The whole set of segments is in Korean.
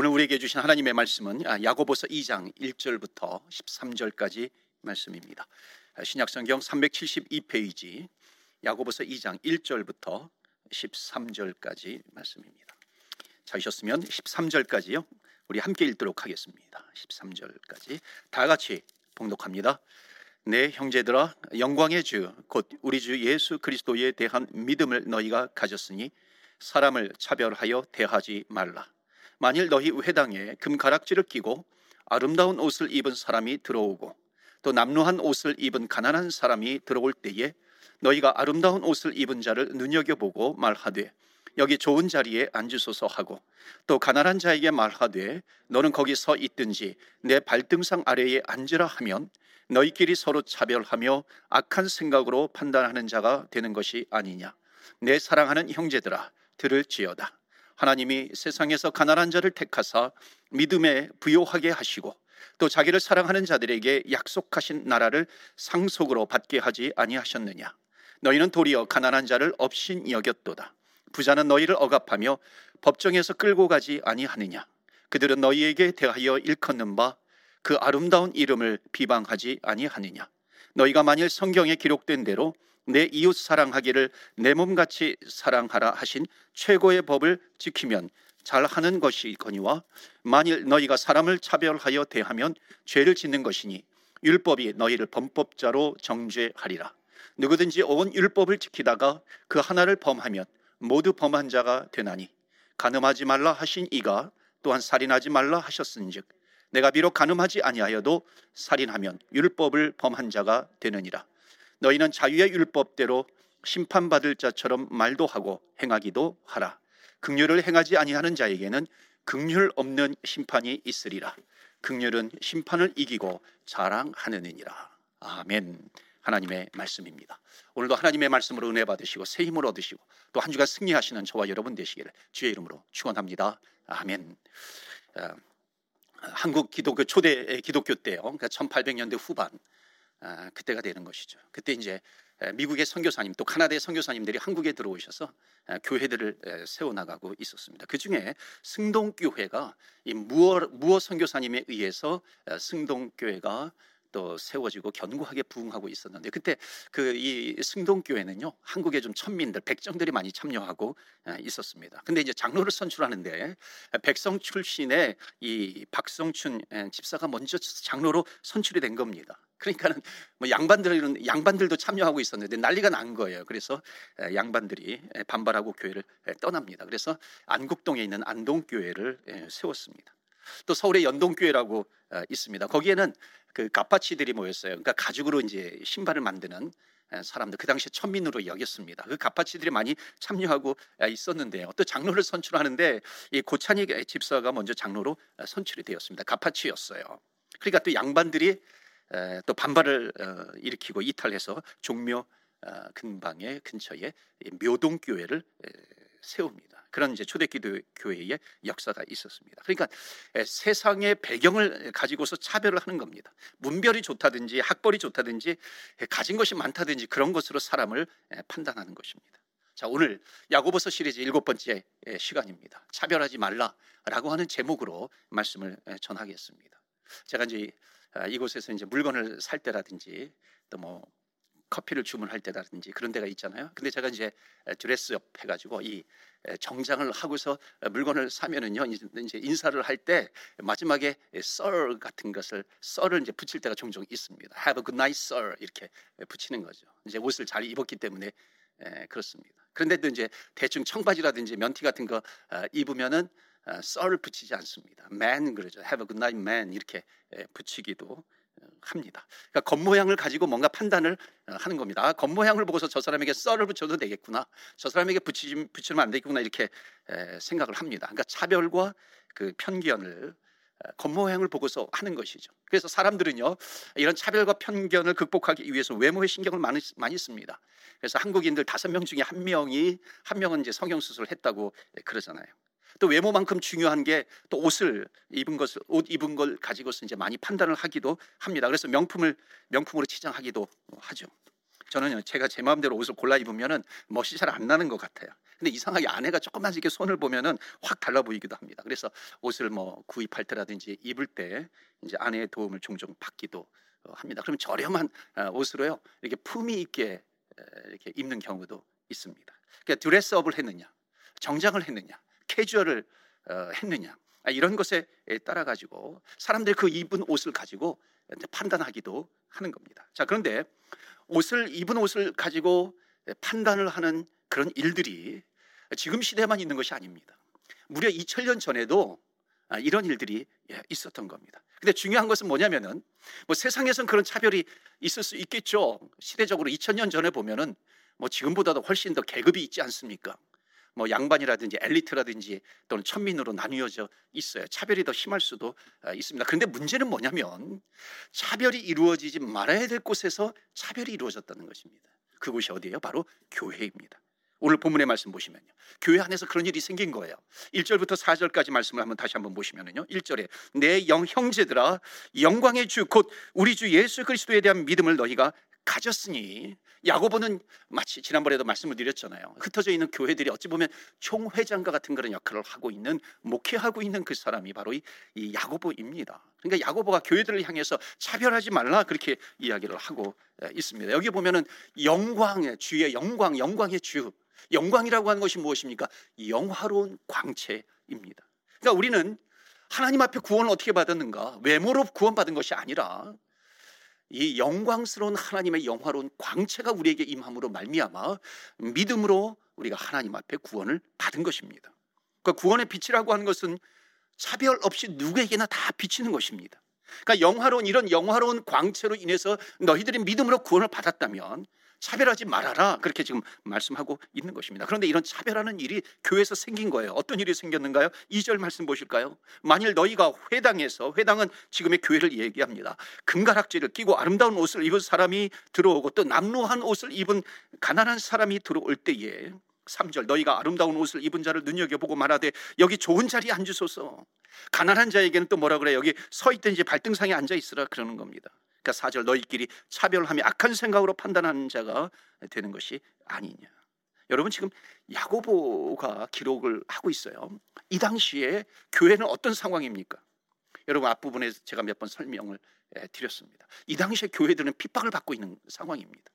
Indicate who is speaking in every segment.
Speaker 1: 오늘 우리에게 주신 하나님의 말씀은 아, 야고보서 2장 1절부터 13절까지 말씀입니다. 아, 신약성경 372페이지 야고보서 2장 1절부터 13절까지 말씀입니다. 찾으셨으면 13절까지요. 우리 함께 읽도록 하겠습니다. 13절까지 다 같이 봉독합니다. 내 형제들아 영광의 주 곧 우리 주 예수 그리스도에 대한 믿음을 너희가 가졌으니 사람을 차별하여 대하지 말라. 만일 너희 회당에 금가락지를 끼고 아름다운 옷을 입은 사람이 들어오고 또 남루한 옷을 입은 가난한 사람이 들어올 때에 너희가 아름다운 옷을 입은 자를 눈여겨보고 말하되 여기 좋은 자리에 앉으소서 하고 또 가난한 자에게 말하되 너는 거기 서 있든지 내 발등상 아래에 앉으라 하면 너희끼리 서로 차별하며 악한 생각으로 판단하는 자가 되는 것이 아니냐. 내 사랑하는 형제들아 들을지어다 하나님이 세상에서 가난한 자를 택하사 믿음에 부요하게 하시고 또 자기를 사랑하는 자들에게 약속하신 나라를 상속으로 받게 하지 아니하셨느냐? 너희는 도리어 가난한 자를 업신 여겼도다. 부자는 너희를 억압하며 법정에서 끌고 가지 아니하느냐? 그들은 너희에게 대하여 일컫는 바 그 아름다운 이름을 비방하지 아니하느냐? 너희가 만일 성경에 기록된 대로 내 이웃 사랑하기를 내 몸같이 사랑하라 하신 최고의 법을 지키면 잘하는 것이거니와 만일 너희가 사람을 차별하여 대하면 죄를 짓는 것이니 율법이 너희를 범법자로 정죄하리라 누구든지 온 율법을 지키다가 그 하나를 범하면 모두 범한 자가 되나니 가늠하지 말라 하신 이가 또한 살인하지 말라 하셨은즉 내가 비록 가늠하지 아니하여도 살인하면 율법을 범한 자가 되느니라. 너희는 자유의 율법대로 심판받을 자처럼 말도 하고 행하기도 하라. 극률을 행하지 아니하는 자에게는 극률 없는 심판이 있으리라. 극률은 심판을 이기고 자랑하느니라. 아멘. 하나님의 말씀입니다. 오늘도 하나님의 말씀으로 은혜 받으시고 새 힘을 얻으시고 또 한 주간 승리하시는 저와 여러분 되시기를 주의 이름으로 축원합니다. 아멘. 어, 한국 기독교 초대 기독교 때요. 그러니까 1800년대 후반 아, 그때가 되는 것이죠. 그때 이제 미국의 선교사님 또 카나다의 선교사님들이 한국에 들어오셔서 교회들을 세워 나가고 있었습니다. 그 중에 승동교회가 이 무어 무어 선교사님에 의해서 승동 교회가 또 세워지고 견고하게 부흥하고 있었는데 그때 그 이 승동교회는요 한국의 좀 천민들 백정들이 많이 참여하고 있었습니다. 근데 이제 장로를 선출하는데 백성 출신의 이 박성춘 집사가 먼저 장로로 선출이 된 겁니다. 그러니까는 뭐 양반들은 양반들도 참여하고 있었는데 난리가 난 거예요. 그래서 양반들이 반발하고 교회를 떠납니다. 그래서 안국동에 있는 안동교회를 세웠습니다. 또 서울의 연동교회라고 있습니다. 거기에는 그 가파치들이 모였어요. 그러니까 가죽으로 이제 신발을 만드는 사람들 그 당시에 천민으로 여겼습니다. 그 가파치들이 많이 참여하고 있었는데요. 또 장로를 선출하는데 이 고찬이 집사가 먼저 장로로 선출이 되었습니다. 가파치였어요. 그러니까 또 양반들이 또 반발을 어, 일으키고 이탈해서 종묘 어, 근방의 근처에 묘동 교회를 세웁니다. 그런 이제 초대기도 교회의 역사가 있었습니다. 그러니까 세상의 배경을 가지고서 차별을 하는 겁니다. 문별이 좋다든지 학벌이 좋다든지 가진 것이 많다든지 그런 것으로 사람을 판단하는 것입니다. 자, 오늘 야고보서 시리즈 일곱 번째 시간입니다. 차별하지 말라라고 하는 제목으로 말씀을 전하겠습니다. 제가 이제 아, 이곳에서 이제 물건을 살 때라든지 또뭐 커피를 주문할 때라든지 그런 데가 있잖아요. 근데 제가 이제 드레스업 해가지고 이 정장을 하고서 물건을 사면은요 이제 인사를 할 때 마지막에 sir 같은 것을 sir을 이제 붙일 때가 종종 있습니다. Have a good night, sir 이렇게 붙이는 거죠. 이제 옷을 잘 입었기 때문에 그렇습니다. 그런데도 이제 대충 청바지라든지 면티 같은 거 어, 입으면은 sir를 붙이지 않습니다. man 그러죠. Have a good night, man 이렇게 붙이기도 합니다. 그러니까 겉모양을 가지고 뭔가 판단을 어, 하는 겁니다. 아, 겉모양을 보고서 저 사람에게 썰을 붙여도 되겠구나. 저 사람에게 붙이, 붙이면 안 되겠구나. 이렇게 생각을 합니다. 그러니까 차별과 그 편견을 어, 겉모양을 보고서 하는 것이죠. 그래서 사람들은요 이런 차별과 편견을 극복하기 위해서 외모에 신경을 많이, 많이 씁니다. 그래서 한국인들 다섯 명 중에 한 명이 한 명은 이제 성형 수술을 했다고 그러잖아요. 또 외모만큼 중요한 게 또 옷을 입은 것을 옷 입은 걸 가지고서 이제 많이 판단을 하기도 합니다. 그래서 명품을 명품으로 치장하기도 하죠. 저는요 제가 제 마음대로 옷을 골라 입으면은 멋이 잘 안 나는 것 같아요. 근데 이상하게 아내가 조금만 이렇게 손을 보면은 확 달라 보이기도 합니다. 그래서 옷을 뭐 구입할 때라든지 입을 때 이제 아내의 도움을 종종 받기도 어, 합니다. 그러면 저렴한 어, 옷으로요 이렇게 품위 있게 이렇게 입는 경우도 있습니다. 그러니까 드레스업을 했느냐, 정장을 했느냐, 캐주얼을 어, 했느냐 아, 이런 것에 따라 가지고 사람들이 그 입은 옷을 가지고 판단하기도 하는 겁니다. 자 그런데 옷을 입은 옷을 가지고 판단을 하는 그런 일들이 지금 시대만 있는 것이 아닙니다. 무려 2000년 전에도 아, 이런 일들이 예, 있었던 겁니다. 근데 중요한 것은 뭐냐면은 뭐 세상에선 그런 차별이 있을 수 있겠죠. 시대적으로 2000년 전에 보면은 뭐 지금보다도 훨씬 더 계급이 있지 않습니까? 뭐 양반이라든지 엘리트라든지 또는 천민으로 나뉘어져 있어요. 차별이 더 심할 수도 아, 있습니다. 그런데 문제는 뭐냐면 차별이 이루어지지 말아야 될 곳에서 차별이 이루어졌다는 것입니다. 그곳이 어디예요? 바로 교회입니다. 오늘 본문의 말씀 보시면요. 교회 안에서 그런 일이 생긴 거예요. 1절부터 4절까지 말씀을 한번 다시 한번 보시면요. 1절에 내 영 형제들아 영광의 주 곧 우리 주 예수 그리스도에 대한 믿음을 너희가 가졌으니 야고보는 마치 지난번에도 말씀을 드렸잖아요. 흩어져 있는 교회들이 어찌 보면 총회장과 같은 그런 역할을 하고 있는 목회하고 있는 그 사람이 바로 이, 이 야고보입니다. 그러니까 야고보가 교회들을 향해서 차별하지 말라 그렇게 이야기를 하고 있습니다. 여기 보면은 영광의 주의 영광, 영광의 주, 영광이라고 하는 것이 무엇입니까? 영화로운 광채입니다. 그러니까 우리는 하나님 앞에 구원을 어떻게 받았는가? 외모로 구원받은 것이 아니라 이 영광스러운 하나님의 영화로운 광채가 우리에게 임함으로 말미암아 믿음으로 우리가 하나님 앞에 구원을 받은 것입니다. 그 구원의 빛이라고 하는 것은 차별 없이 누구에게나 다 비치는 것입니다. 그러니까 영화로운 이런 영화로운 광채로 인해서 너희들이 믿음으로 구원을 받았다면 차별하지 말아라. 그렇게 지금 말씀하고 있는 것입니다. 그런데 이런 차별하는 일이 교회에서 생긴 거예요. 어떤 일이 생겼는가요? 2절 말씀 보실까요? 만일 너희가 회당에서 회당은 지금의 교회를 얘기합니다. 금가락지를 끼고 아름다운 옷을 입은 사람이 들어오고 또 남루한 옷을 입은 가난한 사람이 들어올 때에 3절 너희가 아름다운 옷을 입은 자를 눈여겨보고 말하되 여기 좋은 자리에 앉으소서 가난한 자에게는 또 뭐라 그래 여기 서 있든지 발등상에 앉아 있으라 그러는 겁니다 그러니까 4절 너희끼리 차별하며 악한 생각으로 판단하는 자가 되는 것이 아니냐. 여러분 지금 야고보가 기록을 하고 있어요. 이 당시에 교회는 어떤 상황입니까? 여러분 앞부분에 제가 몇 번 설명을 드렸습니다. 이 당시에 교회들은 핍박을 받고 있는 상황입니다.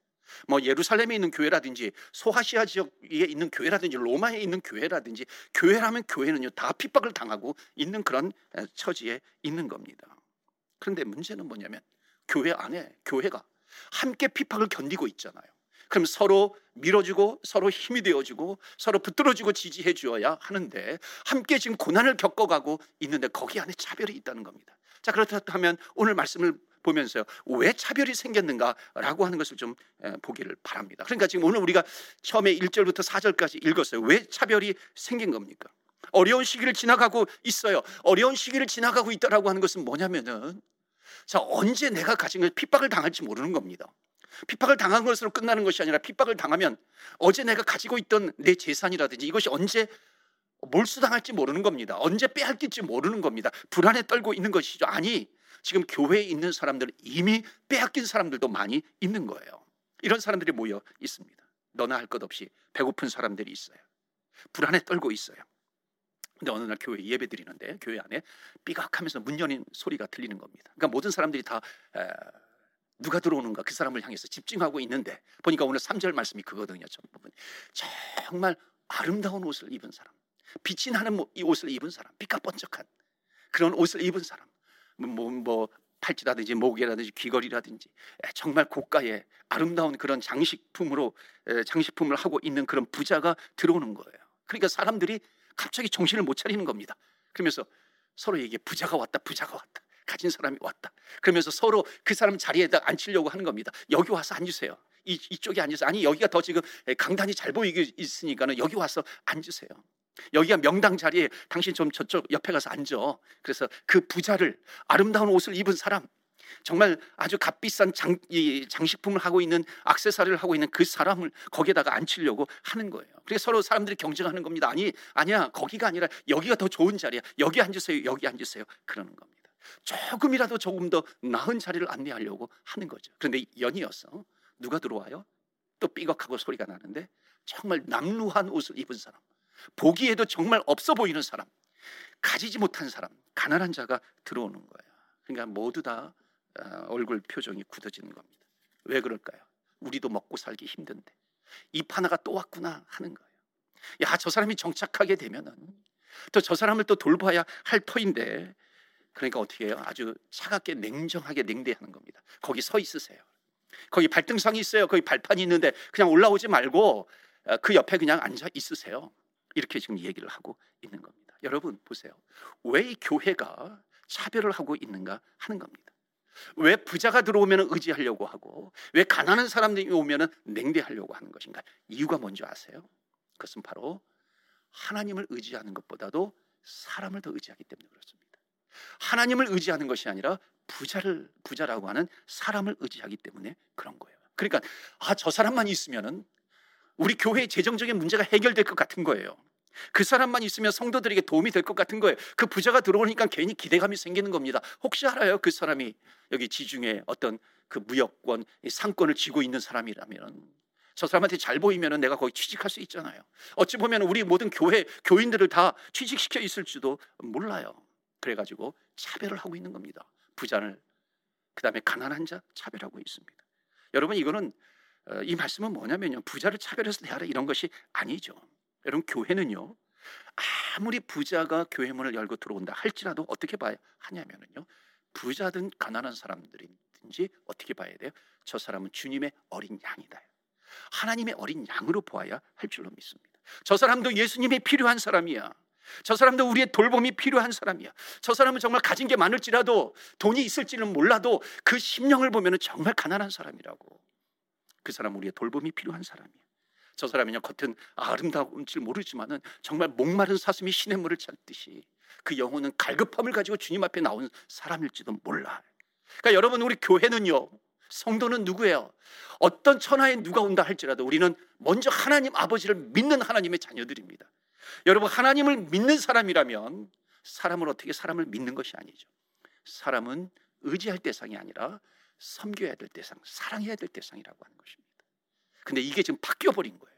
Speaker 1: 뭐 예루살렘에 있는 교회라든지 소아시아 지역에 있는 교회라든지 로마에 있는 교회라든지 교회라면 교회는요 다 핍박을 당하고 있는 그런 처지에 있는 겁니다. 그런데 문제는 뭐냐면 교회 안에 교회가 함께 핍박을 견디고 있잖아요. 그럼 서로 밀어주고 서로 힘이 되어주고 서로 붙들어주고 지지해 주어야 하는데 함께 지금 고난을 겪어가고 있는데 거기 안에 차별이 있다는 겁니다. 자 그렇다면 오늘 말씀을 보면서요 왜 차별이 생겼는가라고 하는 것을 좀 보기를 바랍니다. 그러니까 지금 오늘 우리가 처음에 1절부터 4절까지 읽었어요. 왜 차별이 생긴 겁니까? 어려운 시기를 지나가고 있어요. 어려운 시기를 지나가고 있다라고 하는 것은 뭐냐면은 자, 언제 내가 가진 걸 핍박을 당할지 모르는 겁니다. 핍박을 당한 것으로 끝나는 것이 아니라 핍박을 당하면 어제 내가 가지고 있던 내 재산이라든지 이것이 언제 몰수당할지 모르는 겁니다. 언제 빼앗길지 모르는 겁니다. 불안에 떨고 있는 것이죠. 아니, 지금 교회에 있는 사람들 이미 빼앗긴 사람들도 많이 있는 거예요. 이런 사람들이 모여 있습니다. 너나 할 것 없이 배고픈 사람들이 있어요. 불안에 떨고 있어요. 근데 어느 날 교회 예배 드리는데 교회 안에 삐각하면서 문 여는 소리가 들리는 겁니다. 그러니까 모든 사람들이 다 에, 누가 들어오는가 그 사람을 향해서 집중하고 있는데 보니까 오늘 3절 말씀이 그거든요. 전부분 정말 아름다운 옷을 입은 사람, 빛이 나는 이 옷을 입은 사람, 삐까번쩍한 그런 옷을 입은 사람, 뭐, 뭐 팔찌라든지 목이라든지 귀걸이라든지 정말 고가의 아름다운 그런 장식품으로 장식품을 하고 있는 그런 부자가 들어오는 거예요. 그러니까 사람들이 갑자기 정신을 못 차리는 겁니다. 그러면서 서로에게 부자가 왔다, 부자가 왔다. 가진 사람이 왔다. 그러면서 서로 그 사람 자리에다 앉히려고 하는 겁니다. 여기 와서 앉으세요. 이, 이쪽에 앉으세요. 아니, 여기가 더 지금 강단이 잘 보이게 있으니까는 여기 와서 앉으세요. 여기가 명당 자리에 당신 좀 저쪽 옆에 가서 앉아. 그래서 그 부자를 아름다운 옷을 입은 사람, 정말 아주 값비싼 장, 이 장식품을 하고 있는 악세사리를 하고 있는 그 사람을 거기에다가 앉히려고 하는 거예요. 그래서 서로 사람들이 경쟁하는 겁니다. 아니, 아니야. 거기가 아니라 여기가 더 좋은 자리야. 여기 앉으세요. 여기 앉으세요. 그러는 겁니다. 조금이라도 조금 더 나은 자리를 안내하려고 하는 거죠. 그런데 연이어서 누가 들어와요? 또 삐걱하고 소리가 나는데 정말 남루한 옷을 입은 사람, 보기에도 정말 없어 보이는 사람, 가지지 못한 사람, 가난한 자가 들어오는 거예요. 그러니까 모두 다 어, 얼굴 표정이 굳어지는 겁니다. 왜 그럴까요? 우리도 먹고 살기 힘든데 입 하나가 또 왔구나 하는 거예요. 야, 저 사람이 정착하게 되면은 또 저 사람을 또 돌봐야 할 터인데 그러니까 어떻게 해요? 아주 차갑게 냉정하게 냉대하는 겁니다. 거기 서 있으세요. 거기 발등상이 있어요. 거기 발판이 있는데 그냥 올라오지 말고 어, 그 옆에 그냥 앉아 있으세요. 이렇게 지금 얘기를 하고 있는 겁니다. 여러분 보세요. 왜이 교회가 차별을 하고 있는가 하는 겁니다. 왜 부자가 들어오면 의지하려고 하고 왜 가난한 사람들이 오면 냉대하려고 하는 것인가? 이유가 뭔지 아세요? 그것은 바로 하나님을 의지하는 것보다도 사람을 더 의지하기 때문에 그렇습니다. 하나님을 의지하는 것이 아니라 부자를 부자라고 하는 사람을 의지하기 때문에 그런 거예요. 그러니까 아 저 사람만 있으면은 우리 교회의 재정적인 문제가 해결될 것 같은 거예요. 그 사람만 있으면 성도들에게 도움이 될 것 같은 거예요. 그 부자가 들어오니까 괜히 기대감이 생기는 겁니다. 혹시 알아요? 그 사람이 여기 지중해 어떤 그 무역권, 상권을 쥐고 있는 사람이라면 저 사람한테 잘 보이면 내가 거기 취직할 수 있잖아요. 어찌 보면 우리 모든 교회 교인들을 다 취직시켜 있을지도 몰라요. 그래가지고 차별을 하고 있는 겁니다. 부자를 그 다음에 가난한 자 차별하고 있습니다. 여러분 이거는 어, 이 말씀은 뭐냐면요 부자를 차별해서 대하라 이런 것이 아니죠. 여러분 교회는요 아무리 부자가 교회 문을 열고 들어온다 할지라도 어떻게 봐야 하냐면요 부자든 가난한 사람들이든지 어떻게 봐야 돼요? 저 사람은 주님의 어린 양이다. 하나님의 어린 양으로 보아야 할 줄로 믿습니다. 저 사람도 예수님이 필요한 사람이야. 저 사람도 우리의 돌봄이 필요한 사람이야. 저 사람은 정말 가진 게 많을지라도 돈이 있을지는 몰라도 그 심령을 보면 정말 가난한 사람이라고. 그 사람 우리의 돌봄이 필요한 사람이야. 저 사람이냐 겉은 아름다운지 모르지만은 정말 목마른 사슴이 신의 물을 찾듯이 그 영혼은 갈급함을 가지고 주님 앞에 나온 사람일지도 몰라. 그러니까 여러분 우리 교회는요. 성도는 누구예요? 어떤 천하에 누가 온다 할지라도 우리는 먼저 하나님 아버지를 믿는 하나님의 자녀들입니다. 여러분 하나님을 믿는 사람이라면 사람을 어떻게 사람을 믿는 것이 아니죠. 사람은 의지할 대상이 아니라 섬겨야 될 대상, 사랑해야 될 대상이라고 하는 것입니다. 근데 이게 지금 바뀌어 버린 거예요.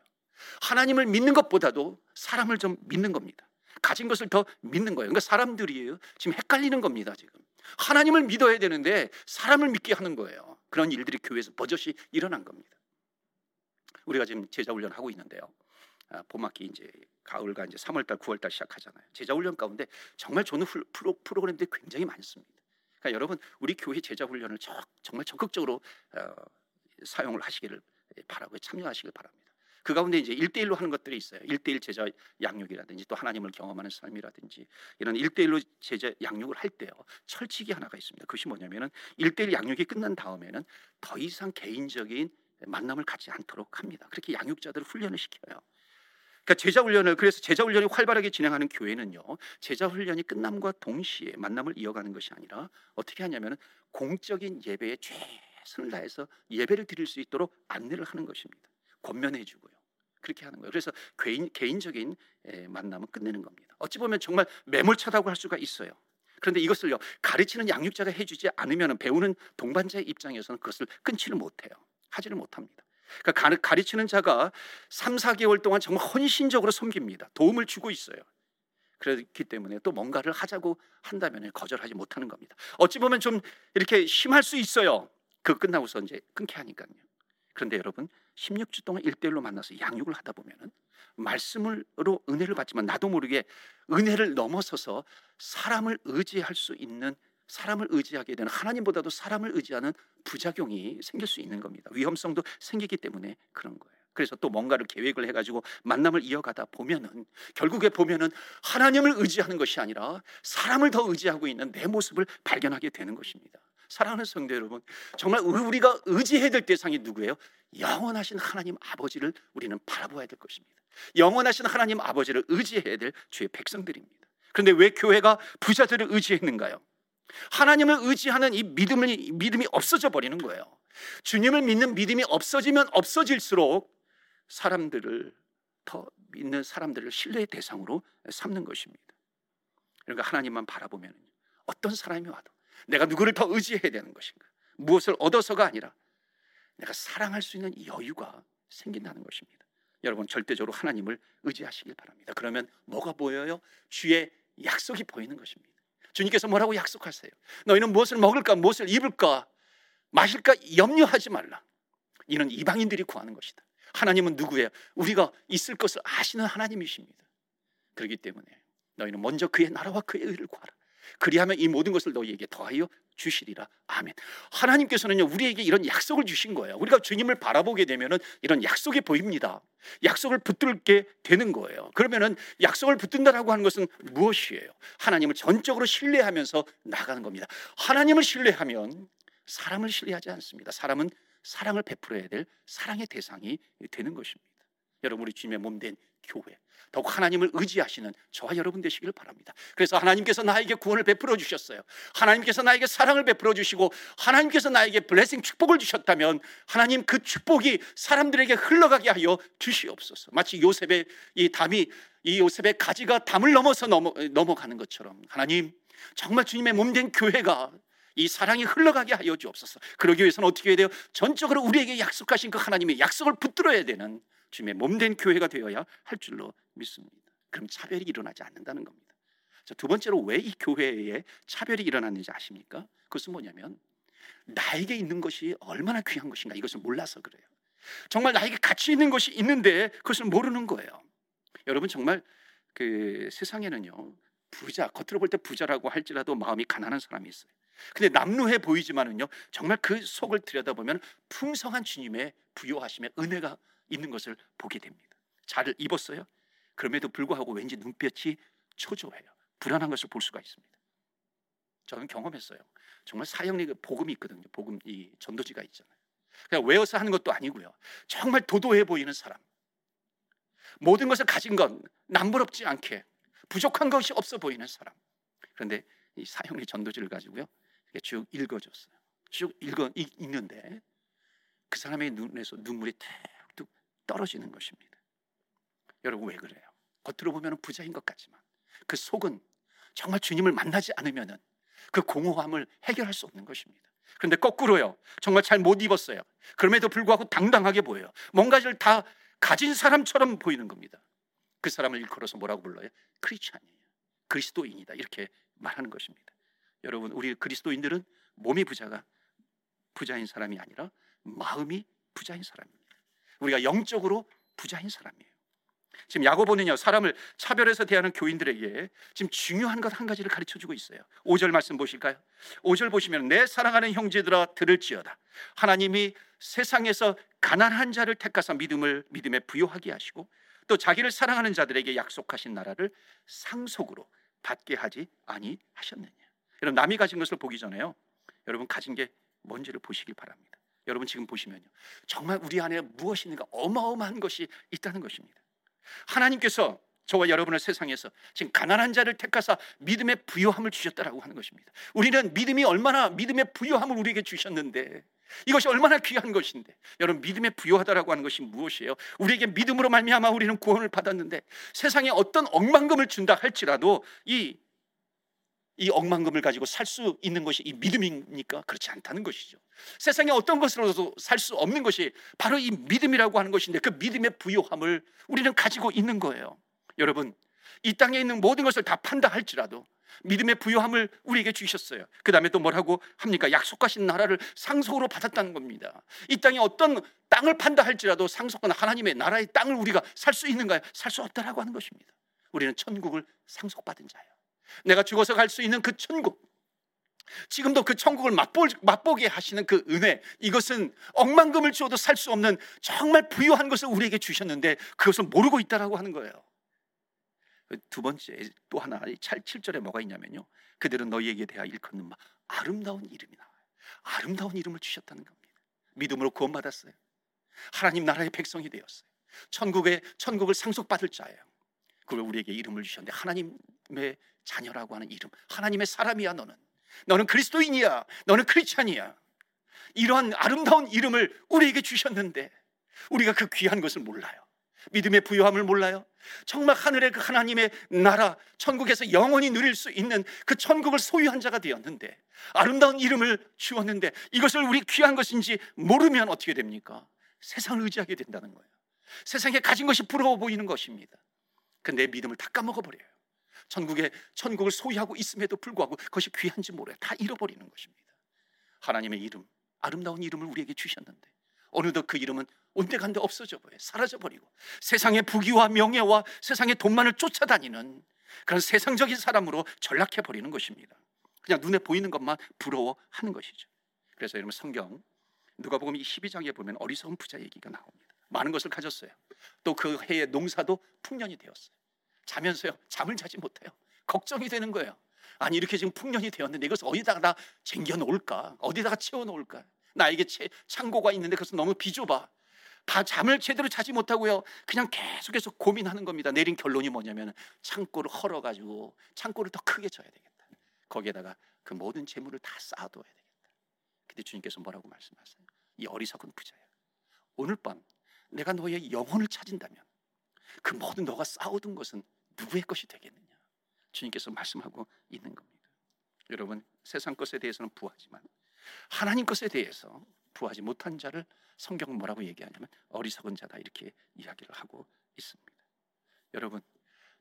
Speaker 1: 하나님을 믿는 것보다도 사람을 좀 믿는 겁니다. 가진 것을 더 믿는 거예요. 그러니까 사람들이 지금 헷갈리는 겁니다, 지금. 하나님을 믿어야 되는데 사람을 믿게 하는 거예요. 그런 일들이 교회에서 버젓이 일어난 겁니다. 우리가 지금 제자 훈련 하고 있는데요. 아, 봄학기 이제 가을과 이제 3월달, 9월달 시작하잖아요. 제자 훈련 가운데 정말 좋은 프로, 프로그램들이 굉장히 많습니다. 그러니까 여러분 우리 교회 제자 훈련을 정말 적극적으로 어, 사용을 하시기를 바라고 참여하시길 바랍니다. 그 가운데 이제 일대일로 하는 것들이 있어요. 일대일 제자 양육이라든지 또 하나님을 경험하는 삶이라든지 이런 일대일로 제자 양육을 할 때요. 철칙이 하나가 있습니다. 그것이 뭐냐면은 일대일 양육이 끝난 다음에는 더 이상 개인적인 만남을 갖지 않도록 합니다. 그렇게 양육자들을 훈련을 시켜요. 그러니까 제자 훈련을 그래서 제자 훈련이 활발하게 진행하는 교회는요. 제자 훈련이 끝남과 동시에 만남을 이어가는 것이 아니라 어떻게 하냐면은 공적인 예배에 최 선을 다해서 예배를 드릴 수 있도록 안내를 하는 것입니다. 권면해 주고요. 그렇게 하는 거예요. 그래서 개인 개인적인 만남은 끝내는 겁니다. 어찌 보면 정말 매몰차다고 할 수가 있어요. 그런데 이것을요 가르치는 양육자가 해주지 않으면 배우는 동반자의 입장에서는 그것을 끊지를 못해요. 하지를 못합니다. 그러니까 가르치는 자가 3, 4개월 동안 정말 헌신적으로 섬깁니다. 도움을 주고 있어요. 그렇기 때문에 또 뭔가를 하자고 한다면 거절하지 못하는 겁니다. 어찌 보면 좀 이렇게 심할 수 있어요. 그 끝나고서 이제 끊게 하니까요. 그런데 여러분 16주 동안 일대일로 만나서 양육을 하다 보면은 말씀으로 은혜를 받지만 나도 모르게 은혜를 넘어서서 사람을 의지할 수 있는 사람을 의지하게 되는 하나님보다도 사람을 의지하는 부작용이 생길 수 있는 겁니다. 위험성도 생기기 때문에 그런 거예요. 그래서 또 뭔가를 계획을 해가지고 만남을 이어가다 보면은 결국에 보면은 하나님을 의지하는 것이 아니라 사람을 더 의지하고 있는 내 모습을 발견하게 되는 것입니다. 사랑하는 성도 여러분, 정말 우리가 의지해야 될 대상이 누구예요? 영원하신 하나님 아버지를 우리는 바라보아야 될 것입니다. 영원하신 하나님 아버지를 의지해야 될 주의 백성들입니다. 그런데 왜 교회가 부자들을 의지했는가요? 하나님을 의지하는 이 믿음이, 믿음이 없어져 버리는 거예요. 주님을 믿는 믿음이 없어지면 없어질수록 사람들을 더 믿는 사람들을 신뢰의 대상으로 삼는 것입니다. 그러니까 하나님만 바라보면 어떤 사람이 와도 내가 누구를 더 의지해야 되는 것인가? 무엇을 얻어서가 아니라 내가 사랑할 수 있는 여유가 생긴다는 것입니다. 여러분 절대적으로 하나님을 의지하시길 바랍니다. 그러면 뭐가 보여요? 주의 약속이 보이는 것입니다. 주님께서 뭐라고 약속하세요? 너희는 무엇을 먹을까, 무엇을 입을까, 마실까 염려하지 말라. 이는 이방인들이 구하는 것이다. 하나님은 누구예요? 우리가 있을 것을 아시는 하나님이십니다. 그렇기 때문에 너희는 먼저 그의 나라와 그의 의를 구하라. 그리하면 이 모든 것을 너희에게 더하여 주시리라. 아멘. 하나님께서는요, 우리에게 이런 약속을 주신 거예요. 우리가 주님을 바라보게 되면은 이런 약속이 보입니다. 약속을 붙들게 되는 거예요. 그러면은 약속을 붙든다라고 하는 것은 무엇이에요? 하나님을 전적으로 신뢰하면서 나가는 겁니다. 하나님을 신뢰하면 사람을 신뢰하지 않습니다. 사람은 사랑을 베풀어야 될 사랑의 대상이 되는 것입니다. 여러분 우리 주님의 몸 된 교회 더욱 하나님을 의지하시는 저와 여러분 되시기를 바랍니다. 그래서 하나님께서 나에게 구원을 베풀어 주셨어요. 하나님께서 나에게 사랑을 베풀어 주시고 하나님께서 나에게 블레싱 축복을 주셨다면 하나님 그 축복이 사람들에게 흘러가게 하여 주시옵소서. 마치 요셉의 이 담이 이 요셉의 가지가 담을 넘어서 넘어, 넘어가는 것처럼 하나님 정말 주님의 몸된 교회가 이 사랑이 흘러가게 하여 주옵소서. 그러기 위해서는 어떻게 해야 돼요? 전적으로 우리에게 약속하신 그 하나님의 약속을 붙들어야 되는 주님의 몸된 교회가 되어야 할 줄로 믿습니다. 그럼 차별이 일어나지 않는다는 겁니다. 자, 두 번째로 왜 이 교회에 차별이 일어났는지 아십니까? 그것은 뭐냐면 나에게 있는 것이 얼마나 귀한 것인가 이것을 몰라서 그래요. 정말 나에게 가치 있는 것이 있는데 그것을 모르는 거예요. 여러분 정말 그 세상에는요 부자 겉으로 볼 때 부자라고 할지라도 마음이 가난한 사람이 있어요. 근데 남루해 보이지만은요 정말 그 속을 들여다보면 풍성한 주님의 부요하심의 은혜가 있는 것을 보게 됩니다. 잘 입었어요. 그럼에도 불구하고 왠지 눈빛이 초조해요. 불안한 것을 볼 수가 있습니다. 저는 경험했어요. 정말 사형리 그 복음이 있거든요. 복음 이 전도지가 있잖아요. 그냥 외워서 하는 것도 아니고요. 정말 도도해 보이는 사람. 모든 것을 가진 건 남부럽지 않게 부족한 것이 없어 보이는 사람. 그런데 이 사형리 전도지를 가지고요. 쭉 읽어줬어요. 쭉 읽어 읽는데 그 사람의 눈에서 눈물이 탁 떨어지는 것입니다. 여러분 왜 그래요? 겉으로 보면 부자인 것 같지만 그 속은 정말 주님을 만나지 않으면 그 공허함을 해결할 수 없는 것입니다. 그런데 거꾸로요. 정말 잘 못 입었어요. 그럼에도 불구하고 당당하게 보여요. 뭔가를 다 가진 사람처럼 보이는 겁니다. 그 사람을 일컬어서 뭐라고 불러요? 크리스찬이에요. 그리스도인이다. 이렇게 말하는 것입니다. 여러분, 우리 그리스도인들은 몸이 부자가 부자인 사람이 아니라 마음이 부자인 사람입니다. 우리가 영적으로 부자인 사람이에요. 지금 야고보는요 사람을 차별해서 대하는 교인들에게 지금 중요한 것 한 가지를 가르쳐 주고 있어요. 5절 말씀 보실까요? 5절 보시면 내 사랑하는 형제들아 들을지어다. 하나님이 세상에서 가난한 자를 택하사 믿음을 믿음에 부여하게 하시고 또 자기를 사랑하는 자들에게 약속하신 나라를 상속으로 받게 하지 아니하셨느냐. 여러분 남이 가진 것을 보기 전에요. 여러분 가진 게 뭔지를 보시길 바랍니다. 여러분 지금 보시면요. 정말 우리 안에 무엇이 있는가 어마어마한 것이 있다는 것입니다. 하나님께서 저와 여러분을 세상에서 지금 가난한 자를 택하사 믿음의 부요함을 주셨다라고 하는 것입니다. 우리는 믿음이 얼마나 믿음의 부요함을 우리에게 주셨는데 이것이 얼마나 귀한 것인데 여러분 믿음의 부요하다라고 하는 것이 무엇이에요? 우리에게 믿음으로 말미암아 우리는 구원을 받았는데 세상에 어떤 억만금을 준다 할지라도 이 이 억만금을 가지고 살 수 있는 것이 이 믿음입니까? 그렇지 않다는 것이죠. 세상에 어떤 것으로도 살 수 없는 것이 바로 이 믿음이라고 하는 것인데 그 믿음의 부요함을 우리는 가지고 있는 거예요. 여러분, 이 땅에 있는 모든 것을 다 판다 할지라도 믿음의 부요함을 우리에게 주셨어요. 그 다음에 또 뭐라고 합니까? 약속하신 나라를 상속으로 받았다는 겁니다. 이 땅에 어떤 땅을 판다 할지라도 상속한 하나님의 나라의 땅을 우리가 살 수 있는가요? 살 수 없다라고 하는 것입니다. 우리는 천국을 상속받은 자예요. 내가 죽어서 갈 수 있는 그 천국. 지금도 그 천국을 맛보, 맛보게 하시는 그 은혜 이것은 억만금을 주어도 살 수 없는 정말 부유한 것을 우리에게 주셨는데 그것을 모르고 있다라고 하는 거예요. 두 번째 또 하나 7절에 뭐가 있냐면요. 그들은 너희에게 대하 일컫는 바 아름다운 이름이 나와요. 아름다운 이름을 주셨다는 겁니다. 믿음으로 구원받았어요. 하나님 나라의 백성이 되었어요. 천국의 천국을 상속받을 자예요. 그걸 우리에게 이름을 주셨는데 하나님의 자녀라고 하는 이름. 하나님의 사람이야 너는. 너는 그리스도인이야. 너는 크리스찬이야. 이러한 아름다운 이름을 우리에게 주셨는데 우리가 그 귀한 것을 몰라요. 믿음의 부요함을 몰라요. 정말 하늘의 그 하나님의 나라, 천국에서 영원히 누릴 수 있는 그 천국을 소유한 자가 되었는데 아름다운 이름을 주었는데 이것을 우리 귀한 것인지 모르면 어떻게 됩니까? 세상을 의지하게 된다는 거예요. 세상에 가진 것이 부러워 보이는 것입니다. 그내 믿음을 다 까먹어 버려요. 천국에 천국을 소유하고 있음에도 불구하고 그것이 귀한지 몰라요. 다 잃어버리는 것입니다. 하나님의 이름, 아름다운 이름을 우리에게 주셨는데 어느덧 그 이름은 온데간데 없어져 버려 사라져 버리고 세상의 부귀와 명예와 세상의 돈만을 쫓아다니는 그런 세상적인 사람으로 전락해 버리는 것입니다. 그냥 눈에 보이는 것만 부러워하는 것이죠. 그래서 여러분 성경 누가복음 12장에 보면 어리석은 부자 얘기가 나옵니다. 많은 것을 가졌어요. 또 그 해의 농사도 풍년이 되었어요. 자면서요 잠을 자지 못해요. 걱정이 되는 거예요. 아니 이렇게 지금 풍년이 되었는데 이것을 어디다가 다 쟁겨 놓을까? 어디다가 채워 놓을까? 나에게 창고가 있는데 그것은 너무 비좁아. 잠을 제대로 자지 못하고요. 그냥 계속해서 고민하는 겁니다. 내린 결론이 뭐냐면 창고를 헐어가지고 창고를 더 크게 져야 되겠다. 거기에다가 그 모든 재물을 다 쌓아둬야 되겠다. 근데 주님께서 뭐라고 말씀하세요? 이 어리석은 부자야. 오늘 밤 내가 너의 영혼을 찾은다면 그 모든 너가 쌓아둔 것은 누구의 것이 되겠느냐? 주님께서 말씀하고 있는 겁니다. 여러분 세상 것에 대해서는 부하지만 하나님 것에 대해서 부하지 못한 자를 성경은 뭐라고 얘기하냐면 어리석은 자다 이렇게 이야기를 하고 있습니다. 여러분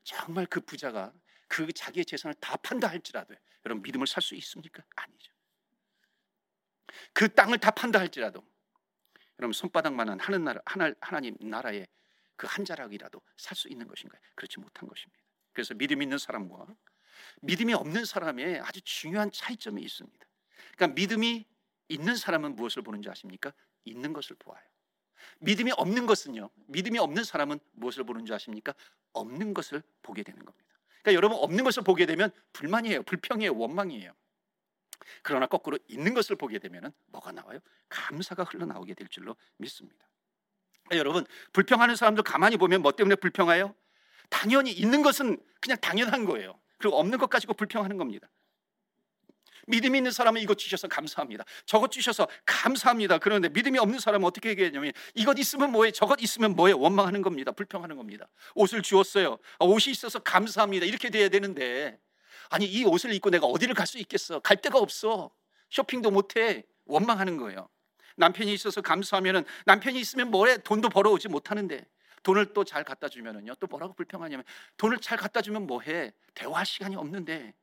Speaker 1: 정말 그 부자가 그 자기의 재산을 다 판다 할지라도 여러분 믿음을 살 수 있습니까? 아니죠. 그 땅을 다 판다 할지라도 여러분 손바닥만한 하늘 나라 하나, 하나님 나라의 그 한 자락이라도 살 수 있는 것인가요? 그렇지 못한 것입니다. 그래서 믿음 있는 사람과 믿음이 없는 사람의 아주 중요한 차이점이 있습니다. 그러니까 믿음이 있는 사람은 무엇을 보는지 아십니까? 있는 것을 보아요. 믿음이 없는 것은요. 믿음이 없는 사람은 무엇을 보는 줄 아십니까? 없는 것을 보게 되는 겁니다. 그러니까 여러분 없는 것을 보게 되면 불만이에요. 불평이에요. 원망이에요. 그러나 거꾸로 있는 것을 보게 되면 뭐가 나와요? 감사가 흘러나오게 될 줄로 믿습니다. 여러분 불평하는 사람들 가만히 보면 뭐 때문에 불평해요? 당연히 있는 것은 그냥 당연한 거예요. 그리고 없는 것 가지고 불평하는 겁니다. 믿음이 있는 사람은 이것 주셔서 감사합니다. 저것 주셔서 감사합니다. 그런데 믿음이 없는 사람은 어떻게 얘기하냐면 이것 있으면 뭐해? 저것 있으면 뭐해? 원망하는 겁니다. 불평하는 겁니다. 옷을 주었어요. 아, 옷이 있어서 감사합니다. 이렇게 돼야 되는데 아니 이 옷을 입고 내가 어디를 갈 수 있겠어? 갈 데가 없어. 쇼핑도 못해. 원망하는 거예요. 남편이 있어서 감사하면은 남편이 있으면 뭐해? 돈도 벌어오지 못하는데 돈을 또 잘 갖다 주면은요 또 뭐라고 불평하냐면 돈을 잘 갖다 주면 뭐해? 대화할 시간이 없는데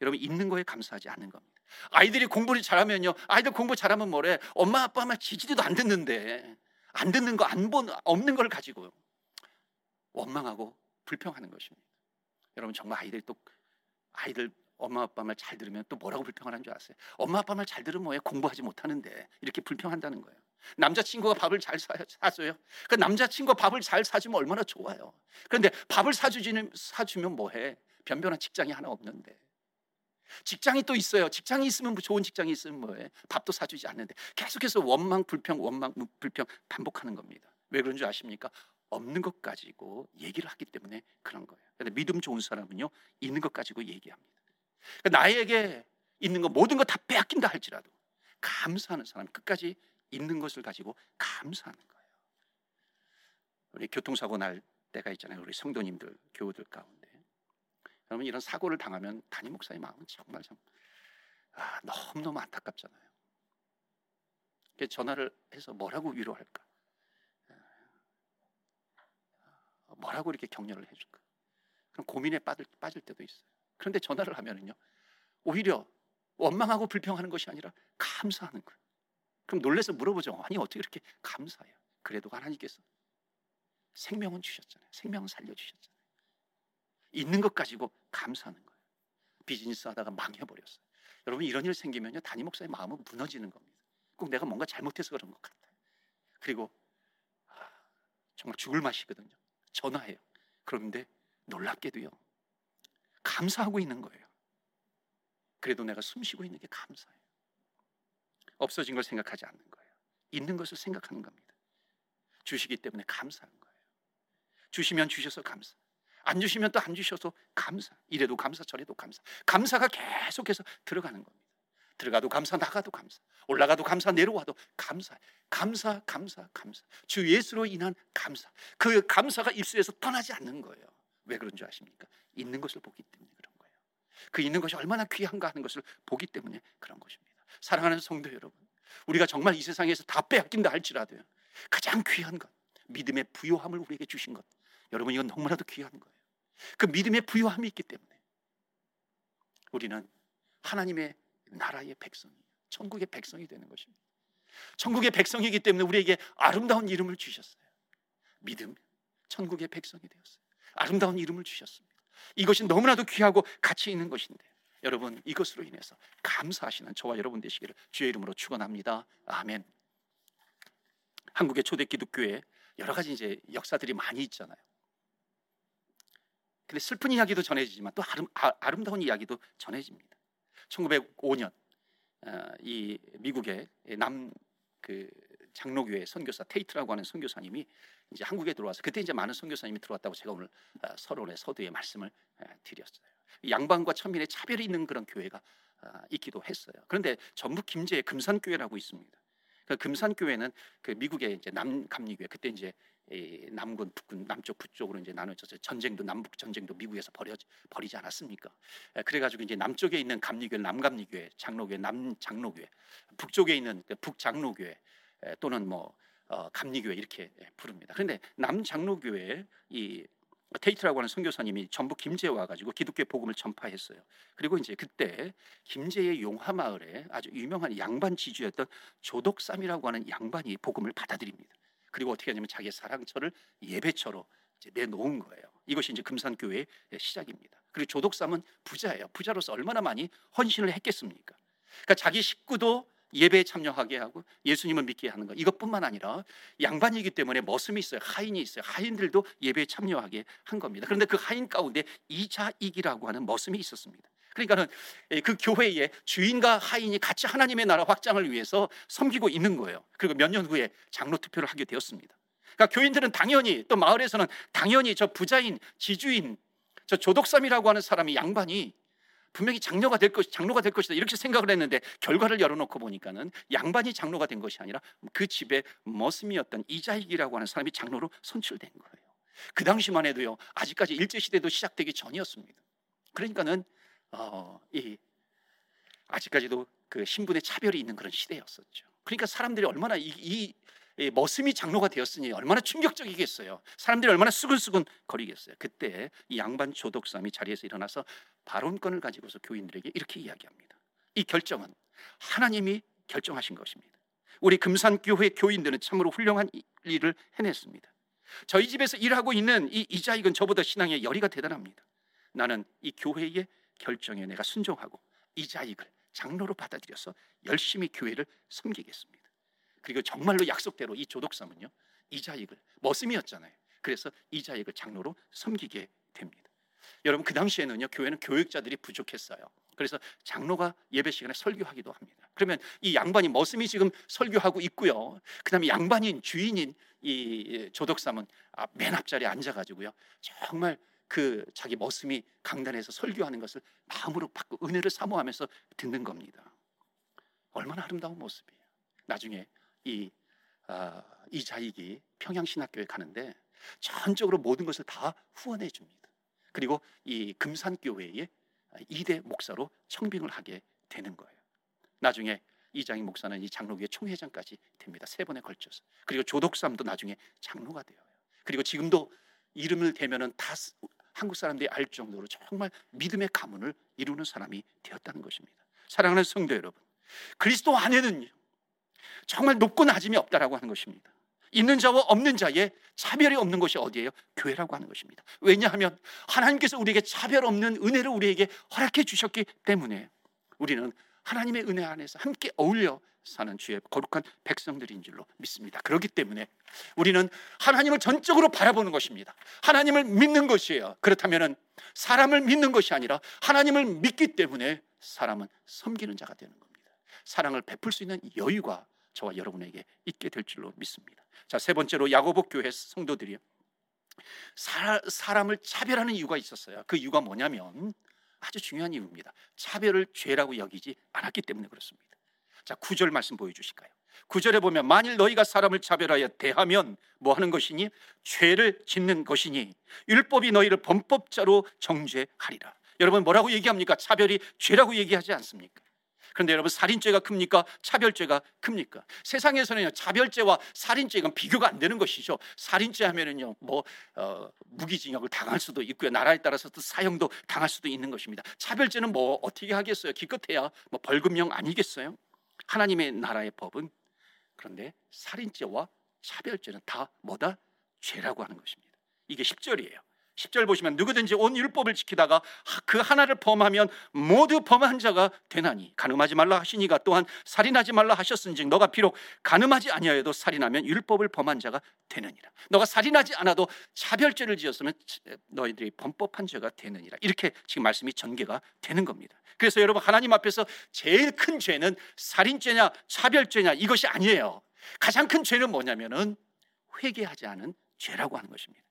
Speaker 1: 여러분 있는 거에 감사하지 않는 겁니다. 아이들이 공부를 잘하면요. 아이들 공부 잘하면 뭐래? 엄마 아빠 말 지지도 안 듣는데 안 듣는 거 안 본 없는 걸 가지고 원망하고 불평하는 것입니다. 여러분 정말 아이들 또 아이들 엄마 아빠 말 잘 들으면 또 뭐라고 불평하는 줄 아세요? 엄마 아빠 말 잘 들으면 뭐해? 공부하지 못하는데 이렇게 불평한다는 거예요. 남자친구가 밥을 잘 사, 사줘요. 그 남자친구가 밥을 잘 사주면 얼마나 좋아요. 그런데 밥을 사주지는 사주면 뭐해? 변변한 직장이 하나 없는데 직장이 또 있어요. 직장이 있으면 뭐 좋은 직장이 있으면 뭐해? 밥도 사주지 않는데 계속해서 원망 불평 원망 불평 반복하는 겁니다. 왜 그런 줄 아십니까? 없는 것 가지고 얘기를 하기 때문에 그런 거예요. 근데 믿음 좋은 사람은요 있는 것 가지고 얘기합니다. 그러니까 나에게 있는 거 모든 거 다 빼앗긴다 할지라도 감사하는 사람 끝까지 있는 것을 가지고 감사하는 거예요. 우리 교통사고 날 때가 있잖아요. 우리 성도님들 교우들 가운데 여러분 이런 사고를 당하면 담임 목사의 마음은 정말 참 아, 너무너무 안타깝잖아요. 전화를 해서 뭐라고 위로할까? 아, 뭐라고 이렇게 격려를 해줄까? 그럼 고민에 빠질, 빠질 때도 있어요. 그런데 전화를 하면은요, 오히려 원망하고 불평하는 것이 아니라 감사하는 거예요. 그럼 놀래서 물어보죠. 아니 어떻게 이렇게 감사해요? 그래도 하나님께서 생명은 주셨잖아요. 생명은 살려주셨잖아요. 있는 것 가지고 감사하는 거예요. 비즈니스 하다가 망해버렸어요. 여러분 이런 일 생기면요 담임 목사의 마음은 무너지는 겁니다. 꼭 내가 뭔가 잘못해서 그런 것 같아요. 그리고 아, 정말 죽을 맛이거든요. 전화해요. 그런데 놀랍게도요 감사하고 있는 거예요. 그래도 내가 숨 쉬고 있는 게 감사해요. 없어진 걸 생각하지 않는 거예요. 있는 것을 생각하는 겁니다. 주시기 때문에 감사한 거예요. 주시면 주셔서 감사. 안 주시면 또 안 주셔서 감사. 이래도 감사, 저래도 감사. 감사가 계속해서 들어가는 겁니다. 들어가도 감사, 나가도 감사. 올라가도 감사, 내려와도 감사. 감사, 감사, 감사. 주 예수로 인한 감사. 그 감사가 입술에서 떠나지 않는 거예요. 왜 그런 줄 아십니까? 있는 것을 보기 때문에 그런 거예요. 그 있는 것이 얼마나 귀한가 하는 것을 보기 때문에 그런 것입니다. 사랑하는 성도 여러분, 우리가 정말 이 세상에서 다 빼앗긴다 할지라도요. 가장 귀한 것, 믿음의 부요함을 우리에게 주신 것. 여러분 이건 너무나도 귀한 거예요. 그 믿음의 부요함이 있기 때문에 우리는 하나님의 나라의 백성이 천국의 백성이 되는 것입니다. 천국의 백성이기 때문에 우리에게 아름다운 이름을 주셨어요. 믿음, 천국의 백성이 되었어요. 아름다운 이름을 주셨습니다. 이것이 너무나도 귀하고 가치 있는 것인데 여러분 이것으로 인해서 감사하시는 저와 여러분 되시기를 주의 이름으로 축원합니다. 아멘. 한국의 초대 기독교에 여러 가지 이제 역사들이 많이 있잖아요. 근데 슬픈 이야기도 전해지지만 또 아름, 아, 름다운 이야기도 전해집니다. 1905년 어, 이 미국의 남그 장로교회 선교사 테이트라고 하는 선교사님이 이제 한국에 들어와서 그때 이제 많은 선교사님이 들어왔다고 제가 오늘 어, 서론의 서두에 말씀을 어, 드렸어요. 양반과 천민의 차별이 있는 그런 교회가 있기도 했어요. 그런데 전북 김제에 금산교회라고 있습니다. 그 금산교회는 그 미국의 이제 남감리교회 그때 이제 남군 북군 남쪽 북쪽으로 이제 나눠져서 전쟁도 남북 전쟁도 미국에서 벌여 버리지 않았습니까? 그래가지고 이제 남쪽에 있는 감리교회 남감리교회 장로교회 남장로교회 북쪽에 있는 그 북장로교회 또는 뭐 어, 감리교회 이렇게 부릅니다. 그런데 남장로교회 이 테이트라고 하는 선교사님이 전북 김제에 와가지고 기독교 복음을 전파했어요. 그리고 이제 그때 김제의 용화마을에 아주 유명한 양반 지주였던 조덕삼이라고 하는 양반이 복음을 받아들입니다. 그리고 어떻게 하냐면 자기의 사랑처를 예배처로 내놓은 거예요. 이것이 이제 금산교회의 시작입니다. 그리고 조덕삼은 부자예요. 부자로서 얼마나 많이 헌신을 했겠습니까? 그러니까 자기 식구도 예배에 참여하게 하고 예수님을 믿게 하는 것. 이것뿐만 아니라 양반이기 때문에 머슴이 있어요. 하인이 있어요. 하인들도 예배에 참여하게 한 겁니다. 그런데 그 하인 가운데 이자익이라고 하는 머슴이 있었습니다. 그러니까는 그 교회에 주인과 하인이 같이 하나님의 나라 확장을 위해서 섬기고 있는 거예요. 그리고 몇 년 후에 장로 투표를 하게 되었습니다. 그러니까 교인들은 당연히 또 마을에서는 당연히 저 부자인 지주인 저 조덕삼이라고 하는 사람이 양반이 분명히 장로가 될 것, 장로가 될 것이다 이렇게 생각을 했는데 결과를 열어놓고 보니까는 양반이 장로가 된 것이 아니라 그 집의 머슴이었던 이자익이라고 하는 사람이 장로로 선출된 거예요. 그 당시만 해도요 아직까지 일제 시대도 시작되기 전이었습니다. 그러니까는 어, 이 아직까지도 그 신분의 차별이 있는 그런 시대였었죠. 그러니까 사람들이 얼마나 이, 이, 이 머슴이 장로가 되었으니 얼마나 충격적이겠어요. 사람들이 얼마나 수근수근 거리겠어요. 그때 이 양반 조독삼이 자리에서 일어나서 발언권을 가지고서 교인들에게 이렇게 이야기합니다. 이 결정은 하나님이 결정하신 것입니다. 우리 금산교회 교인들은 참으로 훌륭한 일을 해냈습니다. 저희 집에서 일하고 있는 이 이자익은 저보다 신앙의 열의가 대단합니다. 나는 이 교회의 결정에 내가 순종하고 이자익을 장로로 받아들여서 열심히 교회를 섬기겠습니다. 그리고 정말로 약속대로 이 조독삼은요 이자익을 머슴이었잖아요. 그래서 이자익을 장로로 섬기게 됩니다. 여러분 그 당시에는요 교회는 교육자들이 부족했어요. 그래서 장로가 예배 시간에 설교하기도 합니다. 그러면 이 양반이 머슴이 지금 설교하고 있고요. 그다음에 양반인 주인인 이 조덕삼은 아, 맨 앞자리에 앉아가지고요. 정말 그 자기 머슴이 강단에서 설교하는 것을 마음으로 받고 은혜를 사모하면서 듣는 겁니다. 얼마나 아름다운 모습이에요. 나중에 이, 아, 이 자익이 평양신학교에 가는데 전적으로 모든 것을 다 후원해 줍니다. 그리고 이 금산교회의 이대 목사로 청빙을 하게 되는 거예요. 나중에 이장희 목사는 이 장로교회 총회장까지 됩니다. 세 번에 걸쳐서. 그리고 조덕삼도 나중에 장로가 되어요. 그리고 지금도 이름을 대면은 다 한국 사람들이 알 정도로 정말 믿음의 가문을 이루는 사람이 되었다는 것입니다. 사랑하는 성도 여러분, 그리스도 안에는 정말 높고 낮음이 없다라고 하는 것입니다. 있는 자와 없는 자의 차별이 없는 것이 어디예요? 교회라고 하는 것입니다. 왜냐하면 하나님께서 우리에게 차별 없는 은혜를 우리에게 허락해 주셨기 때문에 우리는 하나님의 은혜 안에서 함께 어울려 사는 주의 거룩한 백성들인 줄로 믿습니다. 그렇기 때문에 우리는 하나님을 전적으로 바라보는 것입니다. 하나님을 믿는 것이에요. 그렇다면 사람을 믿는 것이 아니라 하나님을 믿기 때문에 사람은 섬기는 자가 되는 겁니다. 사랑을 베풀 수 있는 여유가 저와 여러분에게 있게 될 줄로 믿습니다. 자, 세 번째로 야고보 교회 성도들이 사람을 차별하는 이유가 있었어요. 그 이유가 뭐냐면 아주 중요한 이유입니다. 차별을 죄라고 여기지 않았기 때문에 그렇습니다. 자, 9절 말씀 보여 주실까요? 9절에 보면 만일 너희가 사람을 차별하여 대하면 뭐 하는 것이니 죄를 짓는 것이니 율법이 너희를 범법자로 정죄하리라. 여러분 뭐라고 얘기합니까? 차별이 죄라고 얘기하지 않습니까? 그런데 여러분 살인죄가 큽니까? 차별죄가 큽니까? 세상에서는요 차별죄와 살인죄 가 비교가 안 되는 것이죠. 살인죄 하면은요 뭐 어, 무기징역을 당할 수도 있고요. 나라에 따라서 또 사형도 당할 수도 있는 것입니다. 차별죄는 뭐 어떻게 하겠어요? 기껏해야 뭐 벌금형 아니겠어요? 하나님의 나라의 법은 그런데 살인죄와 차별죄는 다 뭐다? 죄라고 하는 것입니다. 이게 10절이에요. 10절 보시면 누구든지 온 율법을 지키다가 그 하나를 범하면 모두 범한 자가 되나니 가늠하지 말라 하시니가 또한 살인하지 말라 하셨은즉 너가 비록 가늠하지 아니하여도 살인하면 율법을 범한 자가 되느니라. 너가 살인하지 않아도 차별죄를 지었으면 너희들이 범법한 죄가 되느니라. 이렇게 지금 말씀이 전개가 되는 겁니다. 그래서 여러분 하나님 앞에서 제일 큰 죄는 살인죄냐 차별죄냐 이것이 아니에요. 가장 큰 죄는 뭐냐면은 회개하지 않은 죄라고 하는 것입니다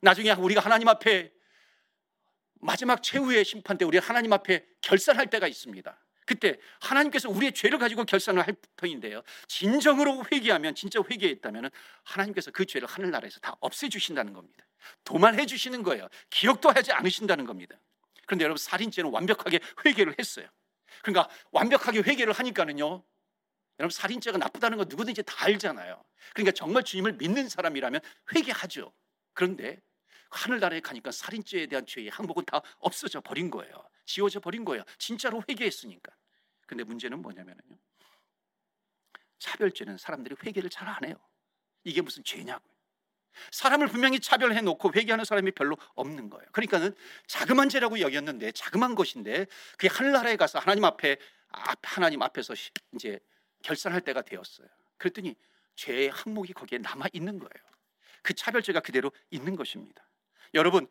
Speaker 1: 나중에 우리가 하나님 앞에 마지막 최후의 심판 때 우리 하나님 앞에 결산할 때가 있습니다. 그때 하나님께서 우리의 죄를 가지고 결산을 할 터인데요. 진정으로 회개하면 진짜 회개했다면 하나님께서 그 죄를 하늘나라에서 다 없애 주신다는 겁니다. 도만해 주시는 거예요. 기억도 하지 않으신다는 겁니다. 그런데 여러분 살인죄는 완벽하게 회개를 했어요. 그러니까 완벽하게 회개를 하니까는요. 여러분 살인죄가 나쁘다는 거 누구든지 다 알잖아요. 그러니까 정말 주님을 믿는 사람이라면 회개하죠. 그런데 하늘나라에 가니까 살인죄에 대한 죄의 항목은 다 없어져 버린 거예요. 지워져 버린 거예요. 진짜로 회개했으니까. 근데 문제는 뭐냐면요. 차별죄는 사람들이 회개를 잘 안 해요. 이게 무슨 죄냐고요. 사람을 분명히 차별해 놓고 회개하는 사람이 별로 없는 거예요. 그러니까는 자그만 죄라고 여겼는데 자그만 것인데 그게 하늘나라에 가서 하나님 앞에 하나님 앞에서 이제 결산할 때가 되었어요. 그랬더니 죄의 항목이 거기에 남아 있는 거예요. 그 차별죄가 그대로 있는 것입니다. 여러분,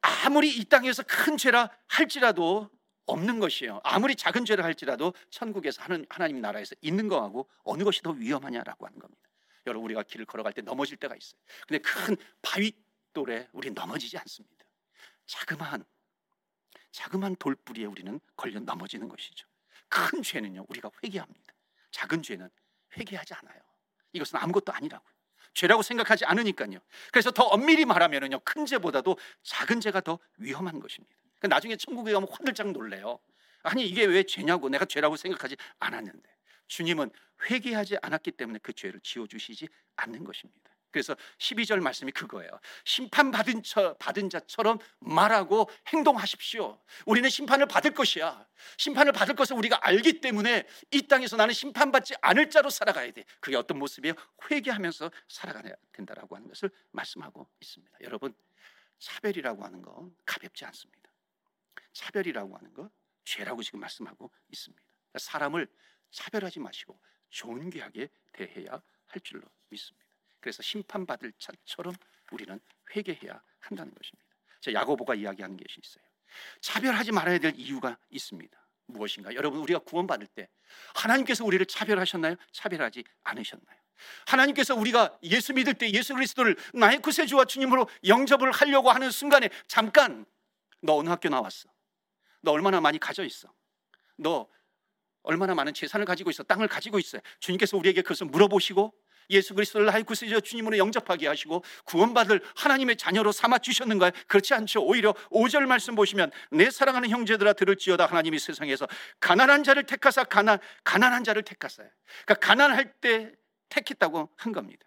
Speaker 1: 아무리 이 땅에서 큰 죄라 할지라도 없는 것이에요. 아무리 작은 죄를 할지라도 천국에서 하는 하나님 나라에서 있는 거하고 어느 것이 더 위험하냐라고 하는 겁니다. 여러분 우리가 길을 걸어갈 때 넘어질 때가 있어요. 근데 큰 바위 돌에 우리 넘어지지 않습니다. 자그마한 자그마한 돌뿌리에 우리는 걸려 넘어지는 것이죠. 큰 죄는요 우리가 회개합니다. 작은 죄는 회개하지 않아요. 이것은 아무것도 아니라고요. 죄라고 생각하지 않으니까요. 그래서 더 엄밀히 말하면은요, 큰 죄보다도 작은 죄가 더 위험한 것입니다. 그러니까 나중에 천국에 가면 화들짝 놀래요. 아니 이게 왜 죄냐고 내가 죄라고 생각하지 않았는데 주님은 회개하지 않았기 때문에 그 죄를 지워 주시지 않는 것입니다. 그래서 12절 말씀이 그거예요. 심판받은 처, 받은 자처럼 말하고 행동하십시오. 우리는 심판을 받을 것이야. 심판을 받을 것을 우리가 알기 때문에 이 땅에서 나는 심판받지 않을 자로 살아가야 돼. 그게 어떤 모습이에요? 회개하면서 살아가야 된다라고 하는 것을 말씀하고 있습니다. 여러분, 차별이라고 하는 거 가볍지 않습니다. 차별이라고 하는 거 죄라고 지금 말씀하고 있습니다. 사람을 차별하지 마시고 존귀하게 대해야 할 줄로 믿습니다. 그래서 심판받을 자처럼 우리는 회개해야 한다는 것입니다. 자, 야고보가 이야기하는 것이 있어요. 차별하지 말아야 될 이유가 있습니다. 무엇인가? 여러분 우리가 구원받을 때 하나님께서 우리를 차별하셨나요? 차별하지 않으셨나요? 하나님께서 우리가 예수 믿을 때 예수 그리스도를 나의 구세주와 주님으로 영접을 하려고 하는 순간에 잠깐 너 어느 학교 나왔어? 너 얼마나 많이 가져 있어? 너 얼마나 많은 재산을 가지고 있어? 땅을 가지고 있어요. 주님께서 우리에게 그것을 물어보시고 예수 그리스도를 나의 구세주 주님으로 영접하게 하시고 구원받을 하나님의 자녀로 삼아 주셨는가요? 그렇지 않죠. 오히려 5절 말씀 보시면 내 사랑하는 형제들아 들을지어다 하나님이 세상에서 가난한 자를 택하사 가난 가난한 자를 택하사요. 그러니까 가난할 때 택했다고 한 겁니다.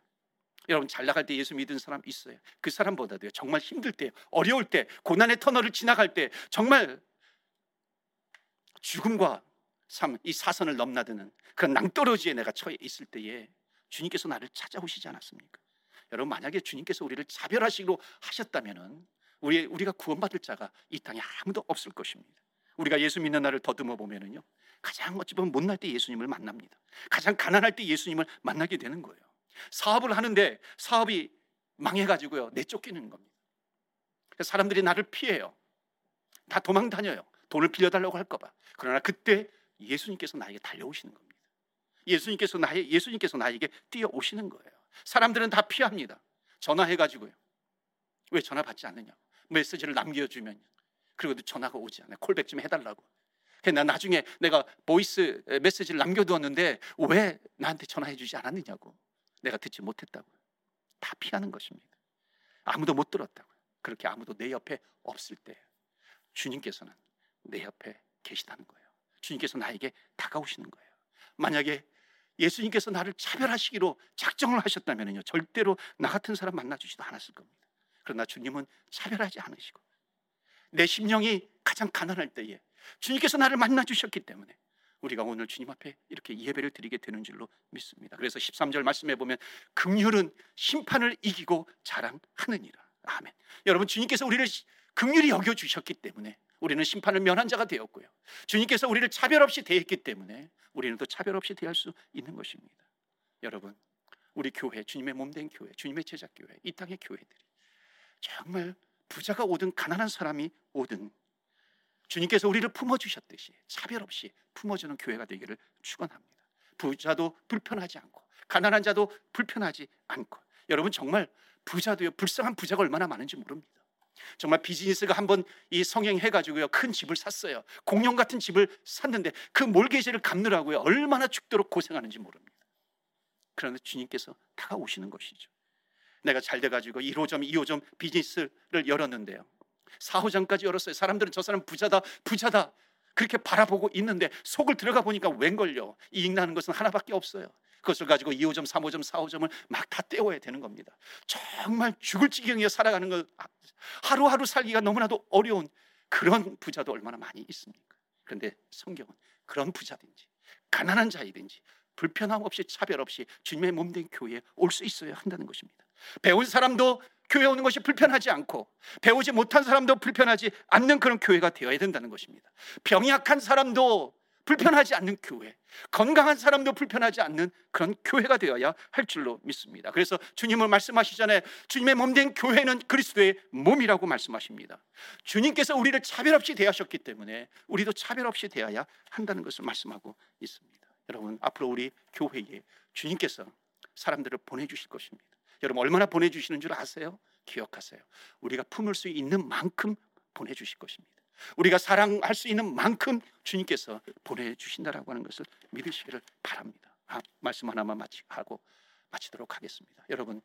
Speaker 1: 여러분 잘 나갈 때 예수 믿은 사람 있어요. 그 사람보다도요. 정말 힘들 때, 어려울 때, 고난의 터널을 지나갈 때 정말 죽음과 삶, 이 사선을 넘나드는 그런 낭떠러지에 내가 처해 있을 때에 주님께서 나를 찾아오시지 않았습니까? 여러분 만약에 주님께서 우리를 차별하시기로 하셨다면은 우리 우리가 구원받을 자가 이 땅에 아무도 없을 것입니다. 우리가 예수 믿는 날을 더듬어 보면은요. 가장 어찌 보면 못날 때 예수님을 만납니다. 가장 가난할 때 예수님을 만나게 되는 거예요. 사업을 하는데 사업이 망해가지고요 내쫓기는 겁니다. 사람들이 나를 피해요. 다 도망 다녀요. 돈을 빌려달라고 할까봐. 그러나 그때 예수님께서 나에게 달려오시는 겁니다. 예수님께서 나의 예수님께서 나에게 뛰어오시는 거예요. 사람들은 다 피합니다. 전화해 가지고요. 왜 전화 받지 않느냐? 메시지를 남겨 주면 그리고 전화가 오지 않아요. callback 좀 해달라고. 나 나중에 내가 voice 메시지를 남겨두었는데 왜 나한테 전화해주지 않았느냐고. 내가 듣지 못했다고요. 다 피하는 것입니다. 아무도 못 들었다고요. 그렇게 아무도 내 옆에 없을 때 주님께서는 내 옆에 계시다는 거예요. 주님께서 나에게 다가오시는 거예요. 만약에 예수님께서 나를 차별하시기로 작정을 하셨다면요 절대로 나 같은 사람 만나주지도 않았을 겁니다. 그러나 주님은 차별하지 않으시고 내 심령이 가장 가난할 때에 주님께서 나를 만나주셨기 때문에 우리가 오늘 주님 앞에 이렇게 예배를 드리게 되는 줄로 믿습니다. 그래서 13절 말씀해 보면 긍휼은 심판을 이기고 자랑하느니라. 아멘. 여러분 주님께서 우리를 긍휼히 여겨 주셨기 때문에 우리는 심판을 면한 자가 되었고요. 주님께서 우리를 차별 없이 대했기 때문에 우리는 또 차별 없이 대할 수 있는 것입니다. 여러분, 우리 교회, 주님의 몸된 교회, 주님의 제자 교회, 이 땅의 교회들이 정말 부자가 오든 가난한 사람이 오든 주님께서 우리를 품어 주셨듯이 차별 없이 품어 주는 교회가 되기를 축원합니다. 부자도 불편하지 않고 가난한 자도 불편하지 않고 여러분 정말 부자도요 불쌍한 부자가 얼마나 많은지 모릅니다. 정말 비즈니스가 한번 이 성행해 가지고요 큰 집을 샀어요. 공룡 같은 집을 샀는데 그 몰개지를 갚느라고요 얼마나 죽도록 고생하는지 모릅니다. 그런데 주님께서 다가오시는 것이죠. 내가 잘 돼 가지고 1호점, 2호점 비즈니스를 열었는데요. 4호점까지 열었어요. 사람들은 저 사람 부자다, 부자다. 그렇게 바라보고 있는데 속을 들어가 보니까 웬걸요. 이익 나는 것은 하나밖에 없어요. 그것을 가지고 2호점, 3호점, 4호점을 막다 떼워야 되는 겁니다. 정말 죽을 지경에 살아가는 것, 하루하루 살기가 너무나도 어려운 그런 부자도 얼마나 많이 있습니까? 그런데 성경은 그런 부자든지 가난한 자이든지 불편함 없이 차별 없이 주님의 몸된 교회에 올 수 있어야 한다는 것입니다. 배운 사람도 교회 오는 것이 불편하지 않고 배우지 못한 사람도 불편하지 않는 그런 교회가 되어야 된다는 것입니다. 병약한 사람도 불편하지 않는 교회, 건강한 사람도 불편하지 않는 그런 교회가 되어야 할 줄로 믿습니다. 그래서 주님을 말씀하시잖아요. 주님의 몸 된 교회는 그리스도의 몸이라고 말씀하십니다. 주님께서 우리를 차별 없이 대하셨기 때문에 우리도 차별 없이 대해야 한다는 것을 말씀하고 있습니다. 여러분, 앞으로 우리 교회에 주님께서 사람들을 보내주실 것입니다. 여러분 얼마나 보내주시는 줄 아세요? 기억하세요. 우리가 품을 수 있는 만큼 보내주실 것입니다. 우리가 사랑할 수 있는 만큼 주님께서 보내주신다라고 하는 것을 믿으시기를 바랍니다. 아, 말씀 하나만 마치고 마치도록 하겠습니다. 여러분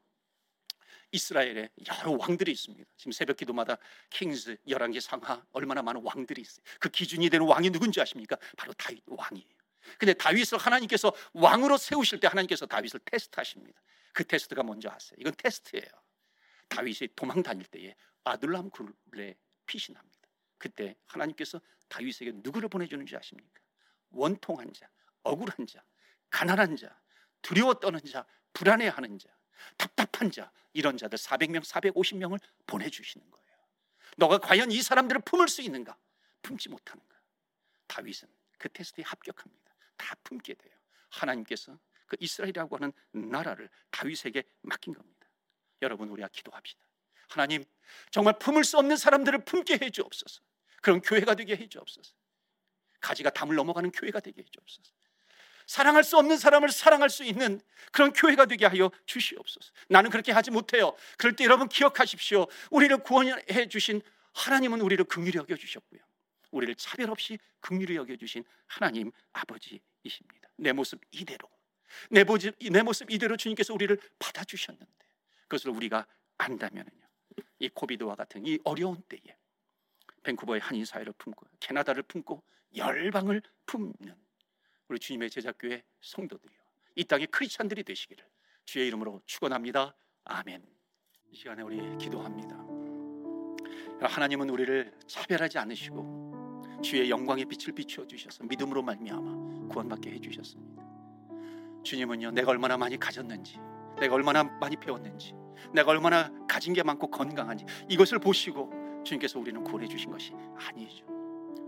Speaker 1: 이스라엘에 여러 왕들이 있습니다. 지금 새벽 기도마다 킹스 열왕기 상하 얼마나 많은 왕들이 있어요. 그 기준이 되는 왕이 누군지 아십니까? 바로 다윗 왕이에요. 근데 다윗을 하나님께서 왕으로 세우실 때 하나님께서 다윗을 테스트하십니다. 그 테스트가 뭔지 아세요? 이건 테스트예요. 다윗이 도망 다닐 때에 아둘람 굴에 피신합니다. 그때 하나님께서 다윗에게 누구를 보내주는지 아십니까? 원통한 자, 억울한 자, 가난한 자, 두려워 떠는 자, 불안해하는 자, 답답한 자 이런 자들 400명, 450명을 보내주시는 거예요. 너가 과연 이 사람들을 품을 수 있는가? 품지 못하는가? 다윗은 그 테스트에 합격합니다. 다 품게 돼요. 하나님께서 그 이스라엘이라고 하는 나라를 다윗에게 맡긴 겁니다. 여러분 우리가 기도합시다. 하나님 정말 품을 수 없는 사람들을 품게 해 주옵소서. 그런 교회가 되게 해 주옵소서. 가지가 담을 넘어가는 교회가 되게 해 주옵소서. 사랑할 수 없는 사람을 사랑할 수 있는 그런 교회가 되게 하여 주시옵소서. 나는 그렇게 하지 못해요. 그럴 때 여러분 기억하십시오. 우리를 구원해 주신 하나님은 우리를 긍휼히 여겨 주셨고요. 우리를 차별 없이 긍휼히 여겨 주신 하나님 아버지이십니다. 내 모습 이대로 내 모습, 내 모습 이대로 주님께서 우리를 받아 주셨는데 그것을 우리가 안다면요. 이 코비드와 같은 이 어려운 때에 밴쿠버의 한인 사회를 품고 캐나다를 품고 열방을 품는 우리 주님의 제자교회 성도들이요. 이 땅의 크리스찬들이 되시기를 주의 이름으로 축원합니다. 아멘. 이 시간에 우리 기도합니다. 하나님은 우리를 차별하지 않으시고 주의 영광의 빛을 비추어 주셔서 믿음으로 말미암아 구원받게 해 주셨습니다. 주님은요, 내가 얼마나 많이 가졌는지, 내가 얼마나 많이 배웠는지, 내가 얼마나 가진 게 많고 건강한지 이것을 보시고 주님께서 우리는 구원해 주신 것이 아니죠.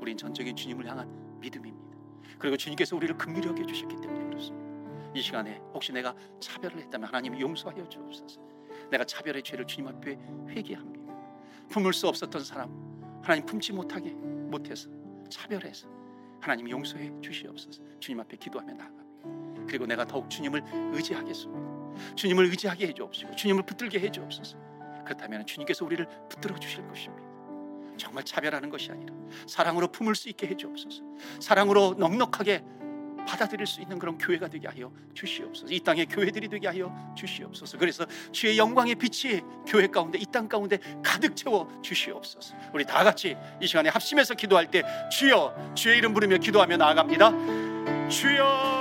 Speaker 1: 우린 전적인 주님을 향한 믿음입니다. 그리고 주님께서 우리를 긍휼히 여겨 주셨기 때문에 그렇습니다. 이 시간에 혹시 내가 차별을 했다면 하나님 용서하여 주옵소서. 내가 차별의 죄를 주님 앞에 회개합니다. 품을 수 없었던 사람 하나님 품지 못하게 못해서 차별해서 하나님 용서해 주시옵소서. 주님 앞에 기도하며 나아갑니다. 그리고 내가 더욱 주님을 의지하겠습니다. 주님을 의지하게 해 주옵시고 주님을 붙들게 해 주옵소서. 그렇다면 주님께서 우리를 붙들어 주실 것입니다. 정말 차별하는 것이 아니라 사랑으로 품을 수 있게 해 주옵소서. 사랑으로 넉넉하게 받아들일 수 있는 그런 교회가 되게 하여 주시옵소서. 이 땅의 교회들이 되게 하여 주시옵소서. 그래서 주의 영광의 빛이 교회 가운데 이 땅 가운데 가득 채워 주시옵소서. 우리 다 같이 이 시간에 합심해서 기도할 때 주여 주의 이름 부르며 기도하며 나아갑니다. 주여